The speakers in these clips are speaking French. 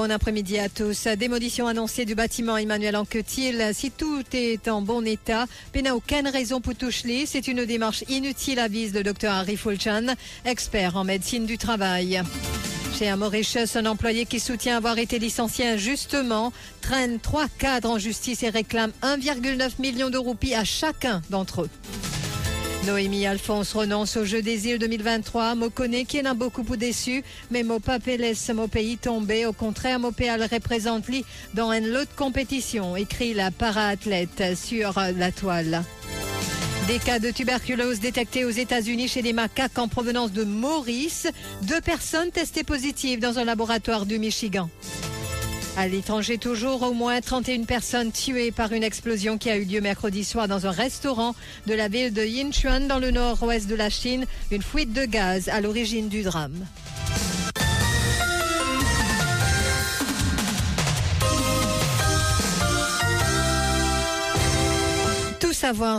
Bon après-midi à tous. Démolition annoncée du bâtiment Emmanuel Anquetil. Si tout est en bon état, il n'a aucune raison pour toucher. C'est une démarche inutile, avise le docteur Harry Fulchan, expert en médecine du travail. Chez Mauritius, un employé qui soutient avoir été licencié injustement traîne trois cadres en justice et réclame 1,9 million de roupies à chacun d'entre eux. Noémie Alphonse renonce au jeu des îles 2023. Mokone qui en a beaucoup déçu, mais mon papé laisse pays tomber. Au contraire, pays représente lui dans une autre compétition, écrit la para-athlète sur la toile. Des cas de tuberculose détectés aux États-Unis chez des macaques en provenance de Maurice. Deux personnes testées positives dans un laboratoire du Michigan. À l'étranger, toujours au moins 31 personnes tuées par une explosion qui a eu lieu mercredi soir dans un restaurant de la ville de Yinchuan dans le nord-ouest de la Chine. Une fuite de gaz à l'origine du drame.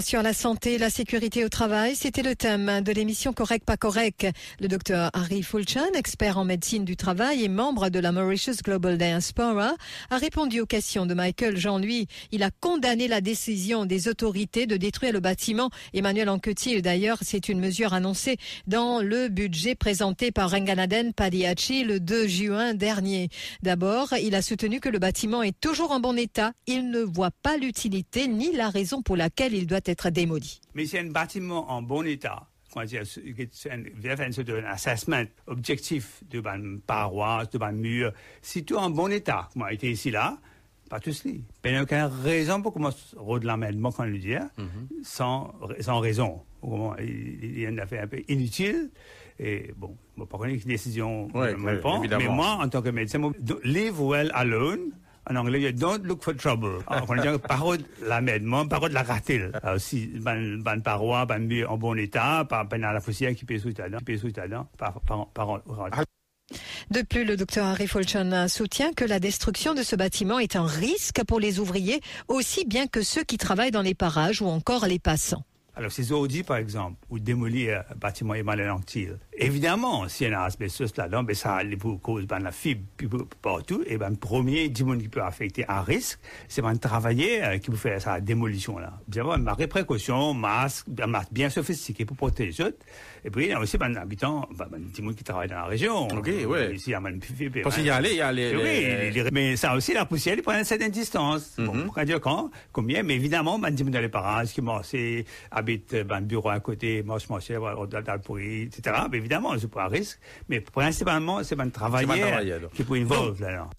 Sur la santé la sécurité au travail, c'était le thème de l'émission Correct pas correct. Le docteur Harry Fulchan, expert en médecine du travail et membre de la Mauritius Global Diaspora, a répondu aux questions de Michael Jean-Louis. Il a condamné la décision des autorités de détruire le bâtiment. Emmanuel Anquetil, d'ailleurs, c'est une mesure annoncée dans le budget présenté par Renganaden Padiachi le 2 juin dernier. D'abord, il a soutenu que le bâtiment est toujours en bon état. Il ne voit pas l'utilité ni la raison pour laquelle il doit être démoli. Mais c'est un bâtiment en bon état. Dire, c'est un assessment objectif de ban paroisse, de ban mur. Si tout en bon état, comme a été ici là, pas tout cela. Il n'y a aucune raison pour commencer l'amendement, quand on le dit, hein, mm-hmm. sans, sans raison. Il y a une affaire un peu inutile. Et bon, je ne pas connaître une décision, ouais, mais moi, en tant que médecin, live well alone, en anglais, don't look for trouble. On dit parole la medement, parole la ratel. Si ban ban paroi, ban en bon état, par ben à la poussière qui peut sous qui peut sous talent, par par par. De plus, le docteur Harry Fulchan soutient que la destruction de ce bâtiment est un risque pour les ouvriers, aussi bien que ceux qui travaillent dans les parages ou encore les passants. Alors, ces audits, par exemple, ou démolir un bâtiment Emmanuel Anctil, évidemment, s'il y a un asbestos là-dedans, ben, ça pour cause ben, la fibre partout, et ben, le premier diamant qui peut affecter un risque, c'est ben, travailler euh, qui peut faire sa démolition là. Bien, ben, marquer précaution, masque, un masque bien sophistiqué pour protéger les autres. Et puis, il y a aussi ben, habitant, ben, ben, diamant qui travaille dans la région. Ok, ouais. Ici, il y a ben, Parce qu'il y a les, il y a les, Oui, mais ça aussi, la poussière, il prend une certaine distance. Mm -hmm. Bon, pour dire quand, combien, mais évidemment, ben, diamant dans les parages, qui c'est habite ben, bureau à côté, je mangeais dans le pourri, etc. évidemment, c'est pas un risque. Mais principalement, c'est un travail qui peut une là.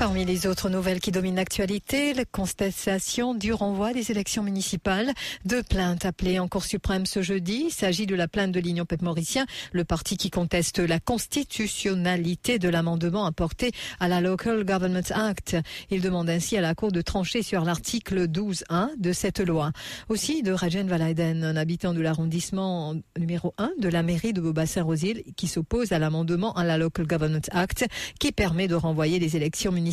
Parmi les autres nouvelles qui dominent l'actualité, la contestation du renvoi des élections municipales. Deux plaintes appelées en Cour suprême ce jeudi. Il s'agit de la plainte de l'Union peuple mauricien, le parti qui conteste la constitutionnalité de l'amendement apporté à la Local Government Act. Il demande ainsi à la Cour de trancher sur l'article 12.1 de cette loi. Aussi de Rajen Valaiden, un habitant de l'arrondissement numéro 1 de la mairie de Beaubassin-Rosil, qui s'oppose à l'amendement à la Local Government Act qui permet de renvoyer les élections municipales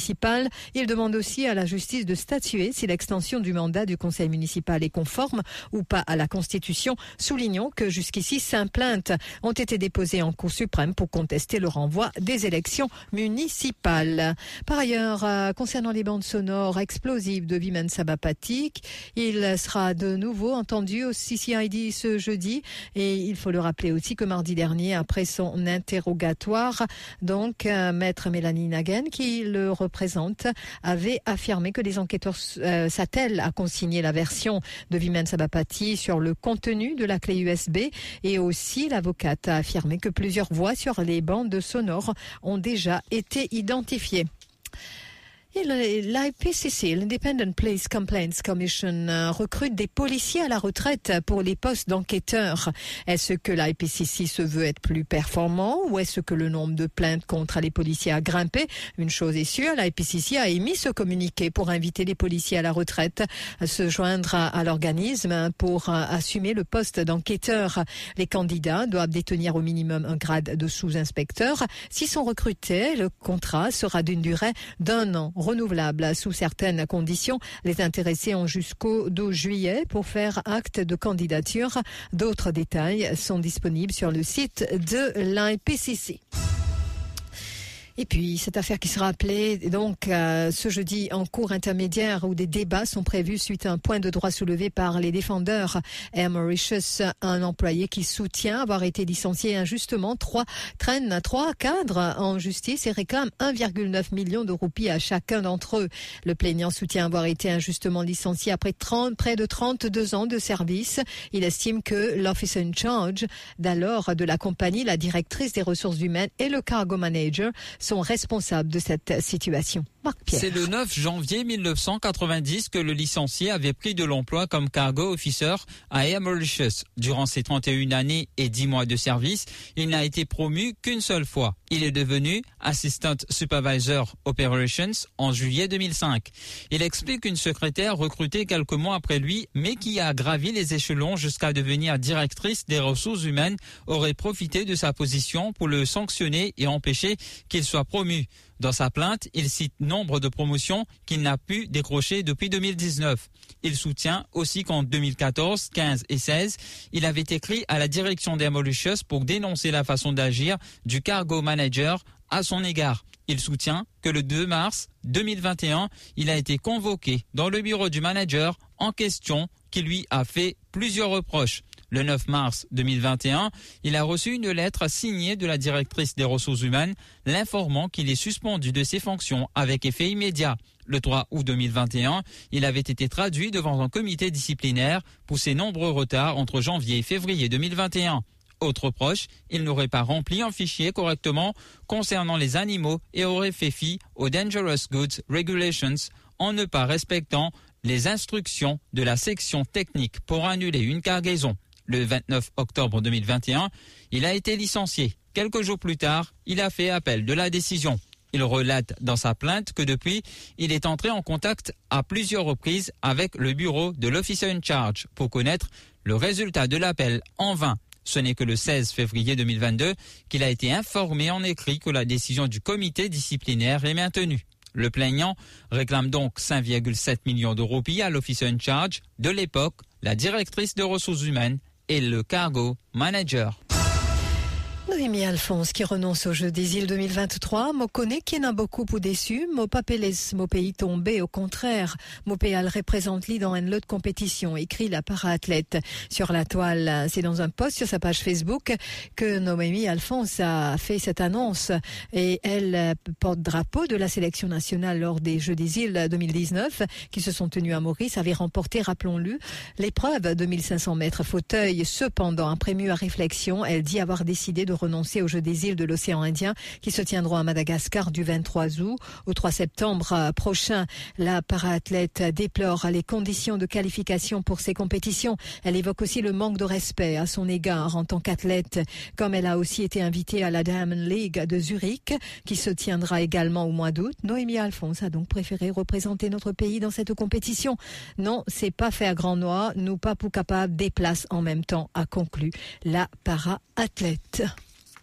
il demande aussi à la justice de statuer si l'extension du mandat du conseil municipal est conforme ou pas à la Constitution. Soulignons que jusqu'ici, cinq plaintes ont été déposées en Cour suprême pour contester le renvoi des élections municipales. Par ailleurs, euh, concernant les bandes sonores explosives de Vimen Sabapatik, il sera de nouveau entendu au CCID ce jeudi et il faut le rappeler aussi que mardi dernier, après son interrogatoire, donc, euh, maître Mélanie Nagen, qui le représente avait affirmé que les enquêteurs euh, s'attellent à consigner la version de Vimen Sabapati sur le contenu de la clé USB et aussi l'avocate a affirmé que plusieurs voix sur les bandes sonores ont déjà été identifiées. L'IPCC, l'Independent Police Complaints Commission, euh, recrute des policiers à la retraite pour les postes d'enquêteurs. Est-ce que l'IPCC se veut être plus performant ou est-ce que le nombre de plaintes contre les policiers a grimpé? Une chose est sûre, l'IPCC a émis ce communiqué pour inviter les policiers à la retraite à se joindre à, l'organisme pour euh, assumer le poste d'enquêteur. Les candidats doivent détenir au minimum un grade de sous-inspecteur. S'ils sont recrutés, le contrat sera d'une durée d'un an renouvelable sous certaines conditions. Les intéressés ont jusqu'au 12 juillet pour faire acte de candidature. D'autres détails sont disponibles sur le site de l'IPCC. Et puis, cette affaire qui sera appelée donc euh, ce jeudi en cours intermédiaire où des débats sont prévus suite à un point de droit soulevé par les défendeurs. Air Mauritius, un employé qui soutient avoir été licencié injustement, trois traîne trois cadres en justice et réclame 1,9 million de roupies à chacun d'entre eux. Le plaignant soutient avoir été injustement licencié après 30, près de 32 ans de service. Il estime que l'officer in charge d'alors de la compagnie, la directrice des ressources humaines et le cargo manager sont responsables de cette situation. C'est le 9 janvier 1990 que le licencié avait pris de l'emploi comme cargo officer à Air Mauritius. Durant ses 31 années et 10 mois de service, il n'a été promu qu'une seule fois. Il est devenu Assistant Supervisor Operations en juillet 2005. Il explique une secrétaire recrutée quelques mois après lui, mais qui a gravi les échelons jusqu'à devenir directrice des ressources humaines, aurait profité de sa position pour le sanctionner et empêcher qu'il soit promu. Dans sa plainte, il cite nombre de promotions qu'il n'a pu décrocher depuis 2019. Il soutient aussi qu'en 2014, 15 et 16, il avait écrit à la direction des Mauritius pour dénoncer la façon d'agir du cargo manager à son égard. Il soutient que le 2 mars 2021, il a été convoqué dans le bureau du manager en question qui lui a fait plusieurs reproches. Le 9 mars 2021, il a reçu une lettre signée de la directrice des ressources humaines l'informant qu'il est suspendu de ses fonctions avec effet immédiat. Le 3 août 2021, il avait été traduit devant un comité disciplinaire pour ses nombreux retards entre janvier et février 2021. Autre proche, il n'aurait pas rempli un fichier correctement concernant les animaux et aurait fait fi aux Dangerous Goods Regulations en ne pas respectant les instructions de la section technique pour annuler une cargaison le 29 octobre 2021, il a été licencié. Quelques jours plus tard, il a fait appel de la décision. Il relate dans sa plainte que depuis, il est entré en contact à plusieurs reprises avec le bureau de l'officier in charge pour connaître le résultat de l'appel en vain. Ce n'est que le 16 février 2022 qu'il a été informé en écrit que la décision du comité disciplinaire est maintenue. Le plaignant réclame donc 5,7 millions d'euros à l'officier in charge de l'époque, la directrice de ressources humaines et le cargo manager. Noémie Alphonse qui renonce au jeu des îles 2023. Mo connaît qui n'a beaucoup pour déçu. Mo pas mon pays tombé. Au contraire, mo péal représente li dans une autre compétition. Écrit la para-athlète sur la toile. C'est dans un post sur sa page Facebook que Noémie Alphonse a fait cette annonce. Et elle porte drapeau de la sélection nationale lors des Jeux des îles 2019 qui se sont tenus à Maurice avait remporté, rappelons-le, l'épreuve de 1500 mètres fauteuil. Cependant, après à réflexion, elle dit avoir décidé de renoncer aux Jeux des îles de l'océan Indien qui se tiendront à Madagascar du 23 août au 3 septembre prochain. La para-athlète déplore les conditions de qualification pour ces compétitions. Elle évoque aussi le manque de respect à son égard en tant qu'athlète, comme elle a aussi été invitée à la Diamond League de Zurich qui se tiendra également au mois d'août. Noémie Alphonse a donc préféré représenter notre pays dans cette compétition. Non, c'est pas faire grand noir, nous pas pour capable des places en même temps, a conclu la para-athlète.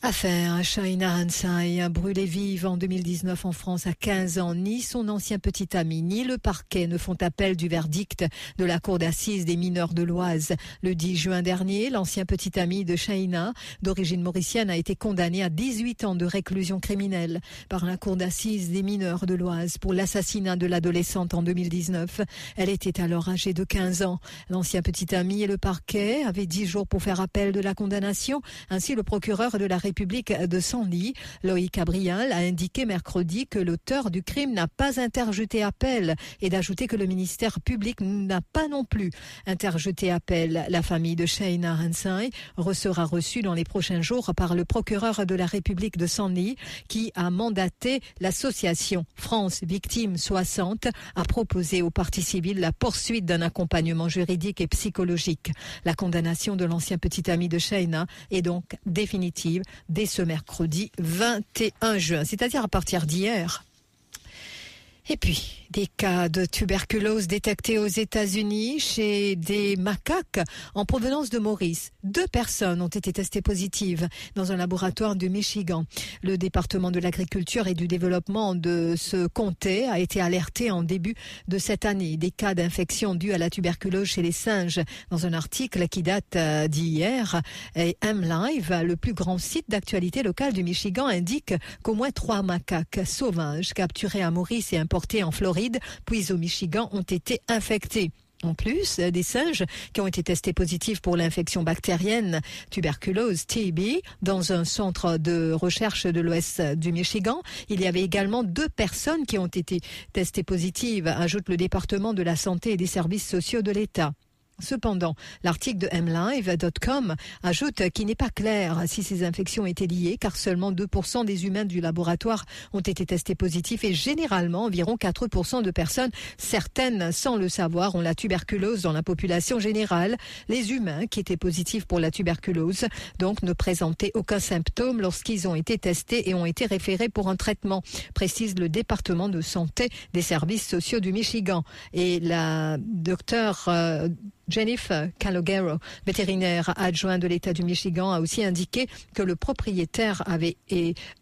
Affaire Shaina Hansai, brûlée vive en 2019 en France à 15 ans. Ni son ancien petit ami, ni le parquet ne font appel du verdict de la cour d'assises des mineurs de l'Oise. Le 10 juin dernier, l'ancien petit ami de Shaina, d'origine mauricienne, a été condamné à 18 ans de réclusion criminelle par la cour d'assises des mineurs de l'Oise pour l'assassinat de l'adolescente en 2019. Elle était alors âgée de 15 ans. L'ancien petit ami et le parquet avaient 10 jours pour faire appel de la condamnation. Ainsi, le procureur de la République de Loïc Cabrial, a indiqué mercredi que l'auteur du crime n'a pas interjeté appel et d'ajouter que le ministère public n'a pas non plus interjeté appel. La famille de Shaina Hansai sera reçue dans les prochains jours par le procureur de la République de Sandy qui a mandaté l'association France Victimes 60 à proposer aux parties civiles la poursuite d'un accompagnement juridique et psychologique. La condamnation de l'ancien petit ami de Shaina est donc définitive dès ce mercredi 21 juin, c'est-à-dire à partir d'hier. Et puis, Des cas de tuberculose détectés aux États-Unis chez des macaques en provenance de Maurice. Deux personnes ont été testées positives dans un laboratoire du Michigan. Le département de l'agriculture et du développement de ce comté a été alerté en début de cette année des cas d'infection dus à la tuberculose chez les singes. Dans un article qui date euh, d'hier, M-Live, le plus grand site d'actualité locale du Michigan, indique qu'au moins trois macaques sauvages capturés à Maurice et importés en Floride puis au Michigan, ont été infectés. En plus, des singes qui ont été testés positifs pour l'infection bactérienne tuberculose TB dans un centre de recherche de l'ouest du Michigan. Il y avait également deux personnes qui ont été testées positives, ajoute le département de la santé et des services sociaux de l'État. Cependant, l'article de mlive.com ajoute qu'il n'est pas clair si ces infections étaient liées car seulement 2% des humains du laboratoire ont été testés positifs et généralement environ 4% de personnes, certaines sans le savoir, ont la tuberculose dans la population générale. Les humains qui étaient positifs pour la tuberculose donc ne présentaient aucun symptôme lorsqu'ils ont été testés et ont été référés pour un traitement, précise le département de santé des services sociaux du Michigan. Et la docteure euh, Jennifer Calogero, vétérinaire adjoint de l'État du Michigan, a aussi indiqué que le propriétaire avait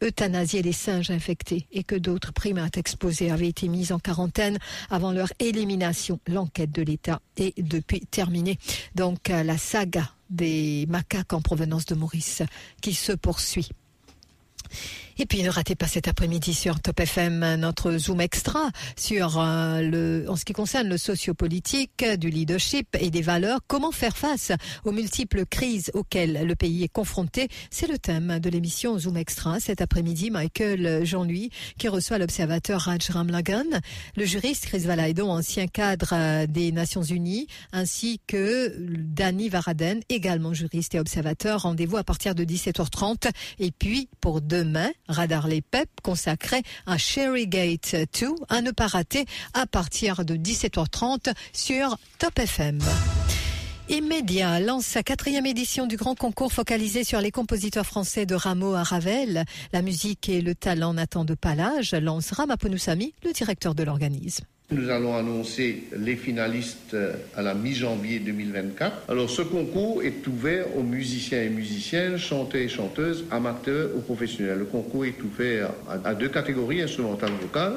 euthanasié les singes infectés et que d'autres primates exposés avaient été mis en quarantaine avant leur élimination. L'enquête de l'État est depuis terminée. Donc la saga des macaques en provenance de Maurice qui se poursuit. Et puis ne ratez pas cet après-midi sur Top FM notre Zoom extra sur euh, le, en ce qui concerne le sociopolitique, du leadership et des valeurs. Comment faire face aux multiples crises auxquelles le pays est confronté C'est le thème de l'émission Zoom extra cet après-midi. Michael Jean-Louis qui reçoit l'observateur Raj Ramlagan, le juriste Chris Valaidon, ancien cadre euh, des Nations Unies, ainsi que Danny Varaden, également juriste et observateur. Rendez-vous à partir de 17h30. Et puis pour demain, Radar les PEP consacré à Sherrygate 2 à ne pas rater à partir de 17h30 sur Top FM. Immédiat lance sa quatrième édition du grand concours focalisé sur les compositeurs français de Rameau à Ravel. La musique et le talent n'attendent pas l'âge, lance Ramapounoussami, le directeur de l'organisme. Nous allons annoncer les finalistes euh, à la mi-janvier 2024. Alors ce concours est ouvert aux musiciens et musiciennes, chanteurs et chanteuses, amateurs ou professionnels. Le concours est ouvert à deux catégories, instrumentales vocales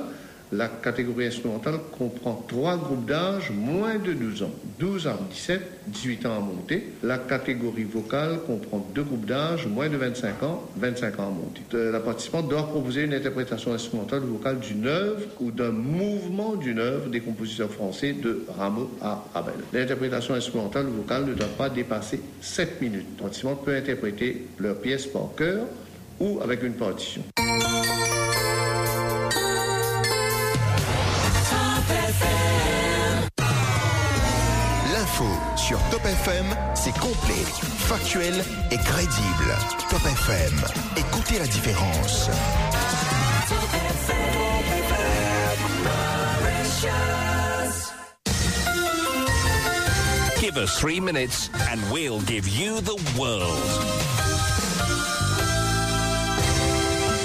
la catégorie instrumentale comprend trois groupes d'âge moins de 12 ans, 12 à 17, 18 ans à monter. La catégorie vocale comprend deux groupes d'âge moins de 25 ans, 25 ans à monter. Euh, la participante doit proposer une interprétation instrumentale ou vocale d'une œuvre ou d'un mouvement d'une œuvre des compositeurs français de Rameau à Ravel. L'interprétation instrumentale vocale ne doit pas dépasser 7 minutes. La participante peut interpréter leur pièce par cœur ou avec une partition. Sur Top FM, c'est complet, factuel et crédible. Top FM, écoutez la différence. Give us three minutes and we'll give you the world.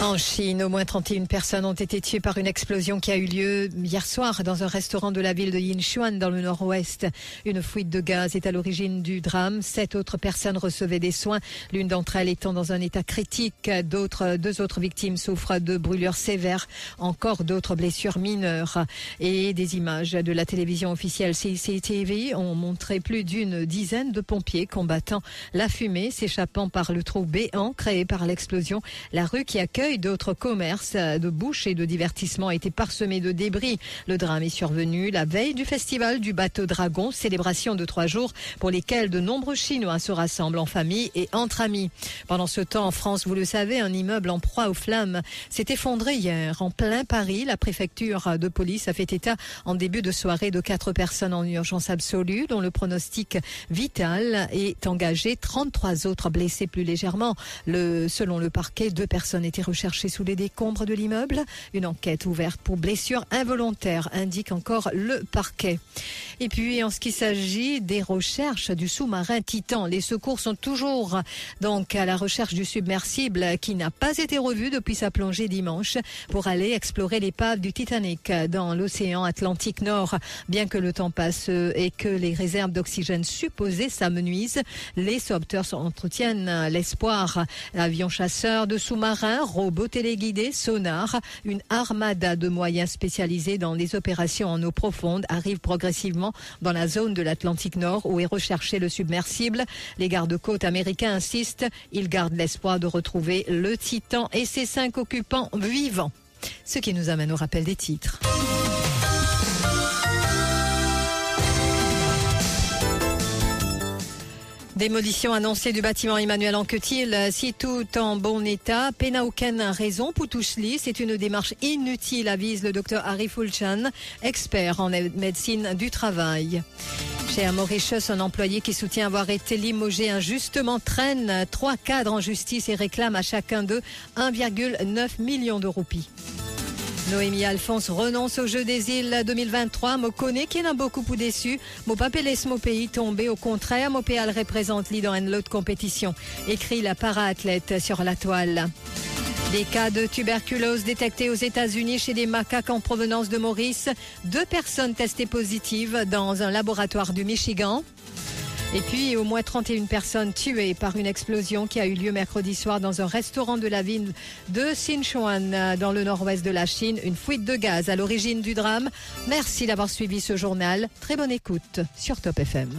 En Chine, au moins 31 personnes ont été tuées par une explosion qui a eu lieu hier soir dans un restaurant de la ville de Yinchuan dans le nord-ouest. Une fuite de gaz est à l'origine du drame. Sept autres personnes recevaient des soins, l'une d'entre elles étant dans un état critique. D'autres, deux autres victimes souffrent de brûlures sévères, encore d'autres blessures mineures. Et des images de la télévision officielle CCTV ont montré plus d'une dizaine de pompiers combattant la fumée s'échappant par le trou béant créé par l'explosion. La rue qui accueille d'autres commerces de bouche et de divertissement a été parsemé de débris. Le drame est survenu la veille du festival du bateau Dragon, célébration de trois jours pour lesquels de nombreux Chinois se rassemblent en famille et entre amis. Pendant ce temps, en France, vous le savez, un immeuble en proie aux flammes s'est effondré hier en plein Paris. La préfecture de police a fait état en début de soirée de quatre personnes en urgence absolue, dont le pronostic vital est engagé. 33 autres blessés plus légèrement. Le, selon le parquet, deux personnes étaient recherchées recherché sous les décombres de l'immeuble. Une enquête ouverte pour blessure involontaire indique encore le parquet. Et puis, en ce qui s'agit des recherches du sous-marin Titan, les secours sont toujours donc à la recherche du submersible qui n'a pas été revu depuis sa plongée dimanche pour aller explorer l'épave du Titanic dans l'océan Atlantique Nord. Bien que le temps passe et que les réserves d'oxygène supposées s'amenuisent, les sauveteurs entretiennent l'espoir. Avions chasseurs de sous-marins, robots téléguidés, sonars, une armada de moyens spécialisés dans les opérations en eau profonde arrive progressivement dans la zone de l'Atlantique Nord où est recherché le submersible. Les gardes-côtes américains insistent, ils gardent l'espoir de retrouver le Titan et ses cinq occupants vivants. Ce qui nous amène au rappel des titres. Démolition annoncée du bâtiment Emmanuel Anquetil. Si tout en bon état, n'a aucune raison pour toucher. C'est une démarche inutile, avise le docteur Harry Fulchan, expert en médecine du travail. Chez Mauritius, un employé qui soutient avoir été limogé injustement traîne trois cadres en justice et réclame à chacun d'eux 1,9 million de roupies. Noémie Alphonse renonce au jeu des îles 2023. Mo connaît qui n'a beaucoup pour déçu. Mo pas laisse mon pays tomber. Au contraire, pays représente l'île dans l'autre compétition. Écrit la para-athlète sur la toile. Des cas de tuberculose détectés aux États-Unis chez des macaques en provenance de Maurice. Deux personnes testées positives dans un laboratoire du Michigan. Et puis, au moins 31 personnes tuées par une explosion qui a eu lieu mercredi soir dans un restaurant de la ville de Sichuan, dans le nord-ouest de la Chine. Une fuite de gaz à l'origine du drame. Merci d'avoir suivi ce journal. Très bonne écoute sur Top FM.